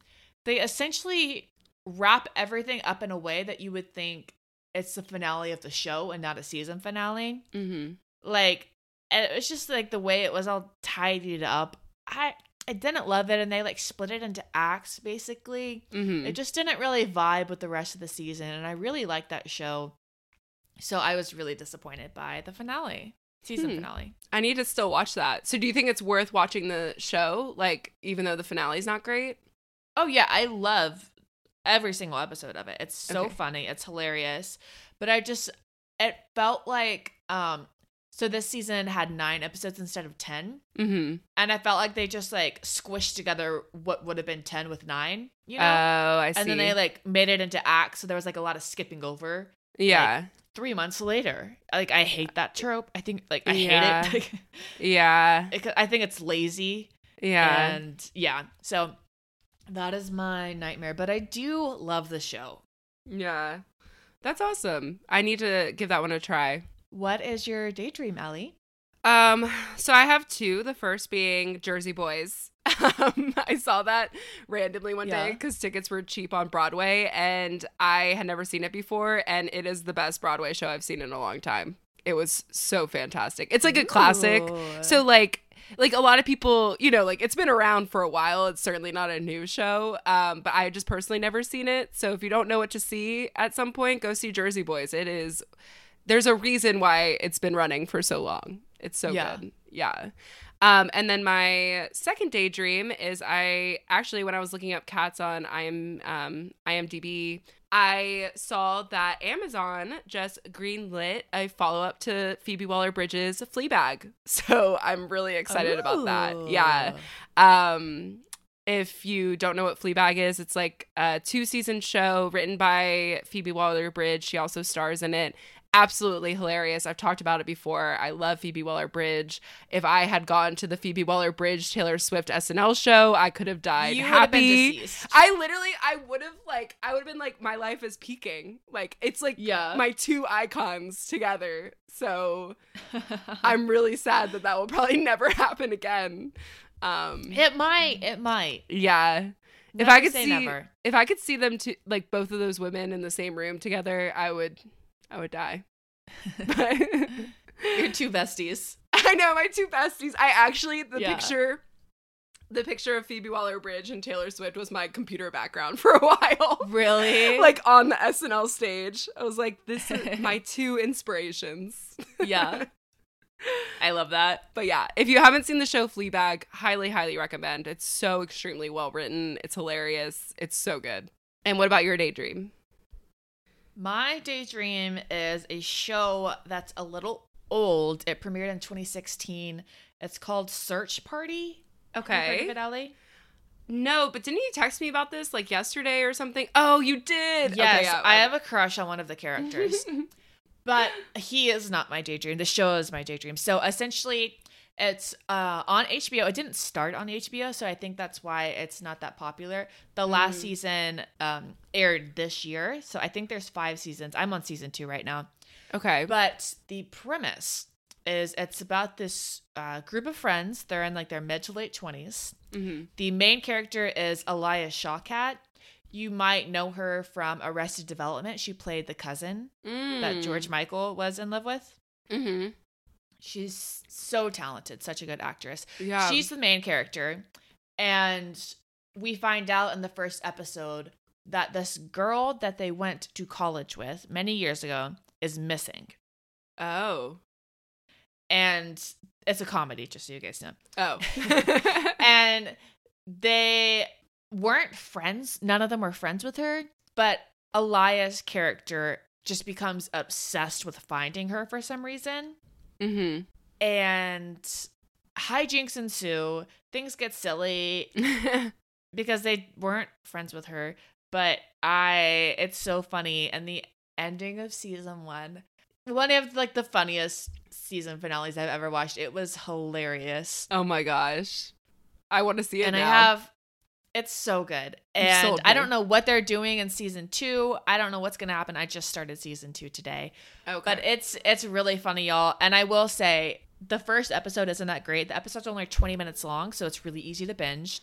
they essentially wrap everything up in a way that you would think it's the finale of the show and not a season finale.
Mm-hmm.
Like and it's just like the way it was all tidied up. I I didn't love it, and they like split it into acts basically.
Mhm.
It just didn't really vibe with the rest of the season, and I really liked that show. So I was really disappointed by the finale, season
Hmm.
finale.
I need to still watch that. So do you think it's worth watching the show, like even though the finale's not great?
Oh yeah, I love every single episode of it. It's so
Okay.
funny. It's hilarious. But I just it felt like um so this season had 9 episodes instead of 10,
Mm-hmm.
and I felt like they just like squished together what would have been 10 with 9, you know?
Oh, I see.
and then they like made it into acts, so there was like a lot of skipping over.
yeah,
3 months later. Like I hate that trope. I think like I
Yeah.
hate it.
yeah,
It- I think it's lazy.
yeah.
And yeah, so that is my nightmare. But I do love the show.
Yeah. That's awesome. I need to give that one a try.
What is your daydream, Ali?
Um, so I have two. The first being Jersey Boys. Um, I saw that randomly one day because tickets were cheap on Broadway, and I had never seen it before, and it is the best Broadway show I've seen in a long time. It was so fantastic. It's like a classic. So like like a lot of people, you know, like it's been around for a while. It's certainly not a new show. Um, but I just personally never seen it. So if you don't know what to see at some point, go see Jersey Boys. It is there's a reason why it's been running for so long. It's so
Yeah.
good. Yeah. Um, and then my second daydream is I actually when I was looking up cats on IM, um, IMDb, I saw that Amazon just greenlit a follow up to Phoebe Waller Bridge's Fleabag. So I'm really excited about that. Yeah. Um, if you don't know what Fleabag is, it's like a two season show written by Phoebe Waller Bridge. She also stars in it. Absolutely hilarious. I've talked about it before. I love Phoebe Waller Bridge. If I had gone to the Phoebe Waller Bridge Taylor Swift SNL show, I could have died
You have
happy.
deceased.
I literally, I would have like, I would have been like, my life is peaking. Like, it's like
Yeah.
my two icons together. So I'm really sad that that will probably never happen again. Um,
It might. It might.
yeah. if I could
say
see,
never.
if I could see them to like both of those women in the same room together, I would, I would die.
Your two besties.
I know my two besties. I actually the
Yeah.
picture, the picture of Phoebe Waller Bridge and Taylor Swift was my computer background for a while.
Really?
like on the SNL stage, I was like, "This is my two inspirations."
yeah. I love that.
But yeah, if you haven't seen the show Fleabag, highly, highly recommend. It's so extremely well written. It's hilarious. It's so good. And what about your daydream?
My daydream is a show that's a little old. It premiered in 2016. It's called Search Party. Have heard of it?
No, but didn't you text me about this like yesterday or something? Oh, you did.
Yes,
Okay, yeah,
I have a crush on one of the characters. but he is not my daydream. The show is my daydream. So essentially, it's uh, on HBO. It didn't start on HBO, so I think that's why it's not that popular. The last season um, aired this year, so I think there's five seasons. I'm on season two right now.
okay.
But the premise is it's about this uh, group of friends. They're in like their mid to late 20s.
Mhm.
The main character is Alia Shawkat. You might know her from Arrested Development. She played the cousin that George Michael was in love with.
Mm-hmm.
She's so talented, such a good actress.
Yeah.
She's the main character. And we find out in the first episode that this girl that they went to college with many years ago is missing.
oh.
And it's a comedy, just so you guys know.
Oh.
and they weren't friends. None of them were friends with her, but Alia's character just becomes obsessed with finding her for some reason.
Mm-hmm.
And hijinks ensue. Things get silly because they weren't friends with her. But I, it's so funny. And the ending of season one, one of like the funniest season finales I've ever watched. It was hilarious.
oh my gosh. I want to see it
and
now.
I have it's so good. And I don't know what they're doing in season 2. I don't know what's going to happen. I just started season 2 today.
okay.
But it's it's really funny, y'all. And I will say the first episode isn't that great. The episode's only 20 minutes long, so it's really easy to binge.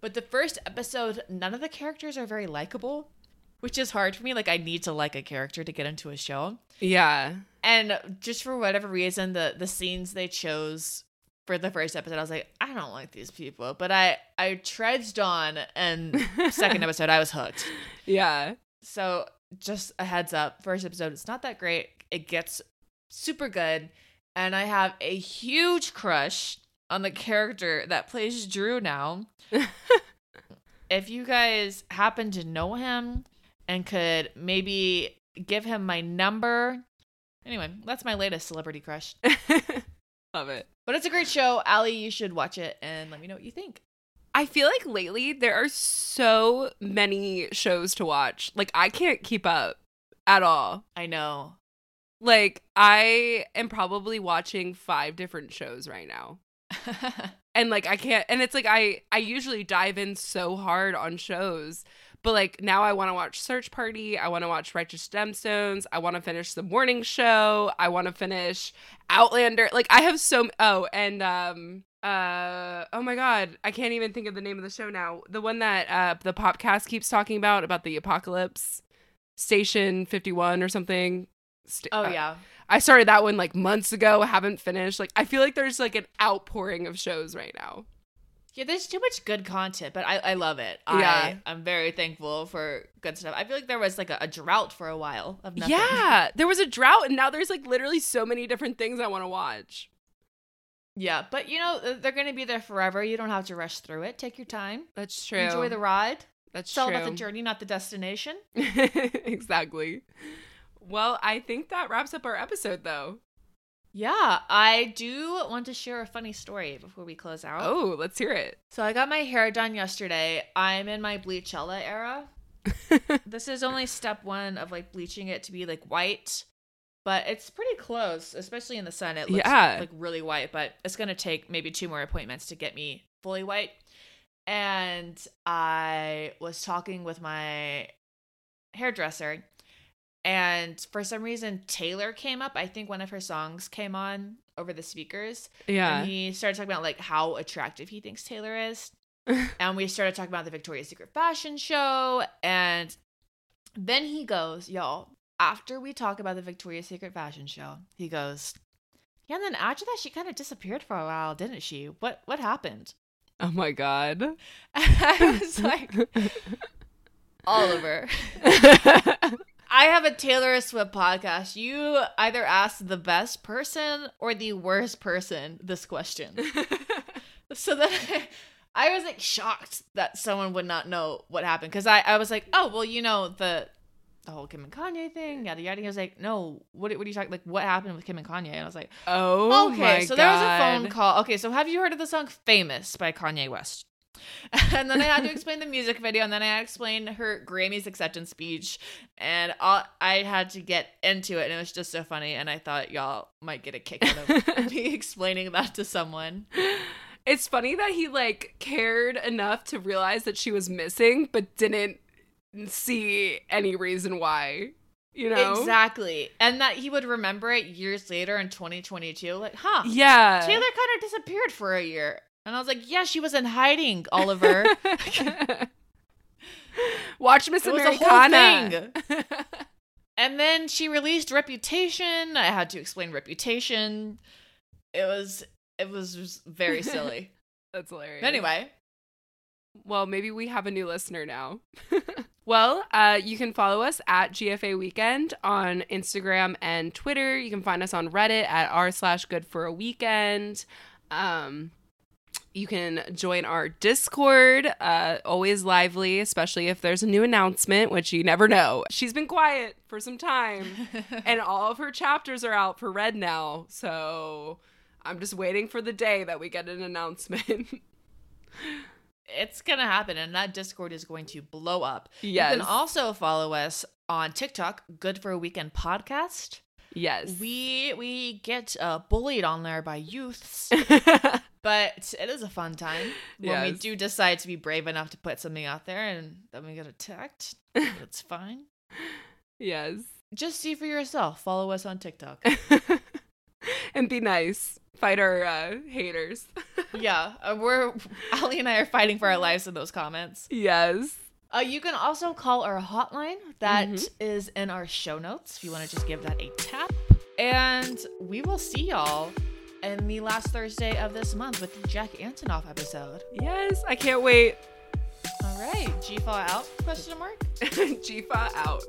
But the first episode, none of the characters are very likable, which is hard for me. Like I need to like a character to get into a show.
yeah.
And just for whatever reason, the the scenes they chose for the first episode. I was like, I don't like these people, but I I trudged on, and second episode I was hooked.
Yeah.
So just a heads up, first episode it's not that great. It gets super good, and I have a huge crush on the character that plays Drew now. if you guys happen to know him and could maybe give him my number. Anyway, that's my latest celebrity crush.
Love it.
But it's a great show. Ali, you should watch it and let me know what you think.
I feel like lately there are so many shows to watch. Like I can't keep up at all.
I know.
Like I am probably watching 5 different shows right now. and like I can't and it's like I I usually dive in so hard on shows but like now I want to watch Search Party, I want to watch Righteous Gemstones, I want to finish the morning show, I want to finish Outlander. Like I have so oh and um uh oh my god, I can't even think of the name of the show now. The one that uh the podcast keeps talking about about the apocalypse station 51 or something. St-
oh
uh,
yeah.
I started that one like months ago, haven't finished. Like I feel like there's like an outpouring of shows right now.
Yeah, there's too much good content, but I, I love it.
Yeah.
I, I'm very thankful for good stuff. I feel like there was like a, a drought for a while of nothing.
Yeah, there was a drought and now there's like literally so many different things I want to watch.
Yeah, but you know, they're going to be there forever. You don't have to rush through it. Take your time.
That's true.
Enjoy the ride.
That's
It's all about the journey, not the destination.
exactly. Well, I think that wraps up our episode though.
Yeah, I do want to share a funny story before we close out.
Oh, let's hear it.
So I got my hair done yesterday. I'm in my bleachella era. this is only step one of like bleaching it to be like white, but it's pretty close, especially in the sun. It looks
Yeah.
like really white, but it's gonna take maybe two more appointments to get me fully white. And I was talking with my hairdresser, and for some reason Taylor came up. I think one of her songs came on over the speakers.
Yeah.
And he started talking about like how attractive he thinks Taylor is. and we started talking about the Victoria's Secret fashion show. And then he goes, Y'all, after we talk about the Victoria's Secret fashion show, he goes, Yeah, and then after that, she kind of disappeared for a while, didn't she? What what happened?
oh my god.
I was like, Oliver. I have a Taylor Swift podcast. You either ask the best person or the worst person this question. so then I, I was like shocked that someone would not know what happened because I, I was like, oh well, you know the the whole Kim and Kanye thing, yada yada. He was like, no, what what are you talking like? What happened with Kim and Kanye? And I was like,
oh
okay, so
god.
there was a phone call. Okay, so have you heard of the song "Famous" by Kanye West? and then I had to explain the music video, and then I had to explain her Grammys acceptance speech, and all, I had to get into it, and it was just so funny. And I thought y'all might get a kick out of me explaining that to someone.
It's funny that he like cared enough to realize that she was missing, but didn't see any reason why. You know?
Exactly, and that he would remember it years later in 2022, like, huh?
Yeah.
Taylor kind of disappeared for a year. And I was like, yeah, she was in hiding, Oliver.
Watch Miss
It was a whole
Americana.
And then she released Reputation. I had to explain Reputation. It was it was very silly.
That's hilarious.
anyway,
Well, maybe we have a new listener now. well, uh, you can follow us at GFA Weekend on Instagram and Twitter. You can find us on Reddit at r slash good for a weekend. Um, you can join our Discord, uh, always lively, especially if there's a new announcement, which you never know. She's been quiet for some time, and all of her chapters are out for Red now. So I'm just waiting for the day that we get an announcement.
it's gonna happen, and that Discord is going to blow up. You can also follow us on TikTok, Good for a Weekend Podcast.
yes.
We we get uh, bullied on there by youths, but it is a fun time when we do decide to be brave enough to put something out there, and then we get attacked. it's fine.
yes.
Just see for yourself. Follow us on TikTok.
and be nice. Fight our uh, haters.
yeah, uh, we're Ali and I are fighting for our lives in those comments.
yes.
Uh, you can also call our hotline that is
Mhm.
in our show notes if you want to just give that a tap. And we will see y'all and the last Thursday of this month with the Jack Antonoff episode.
Yes, I can't wait.
All right, G-Fall out? Question mark.
Jifa out.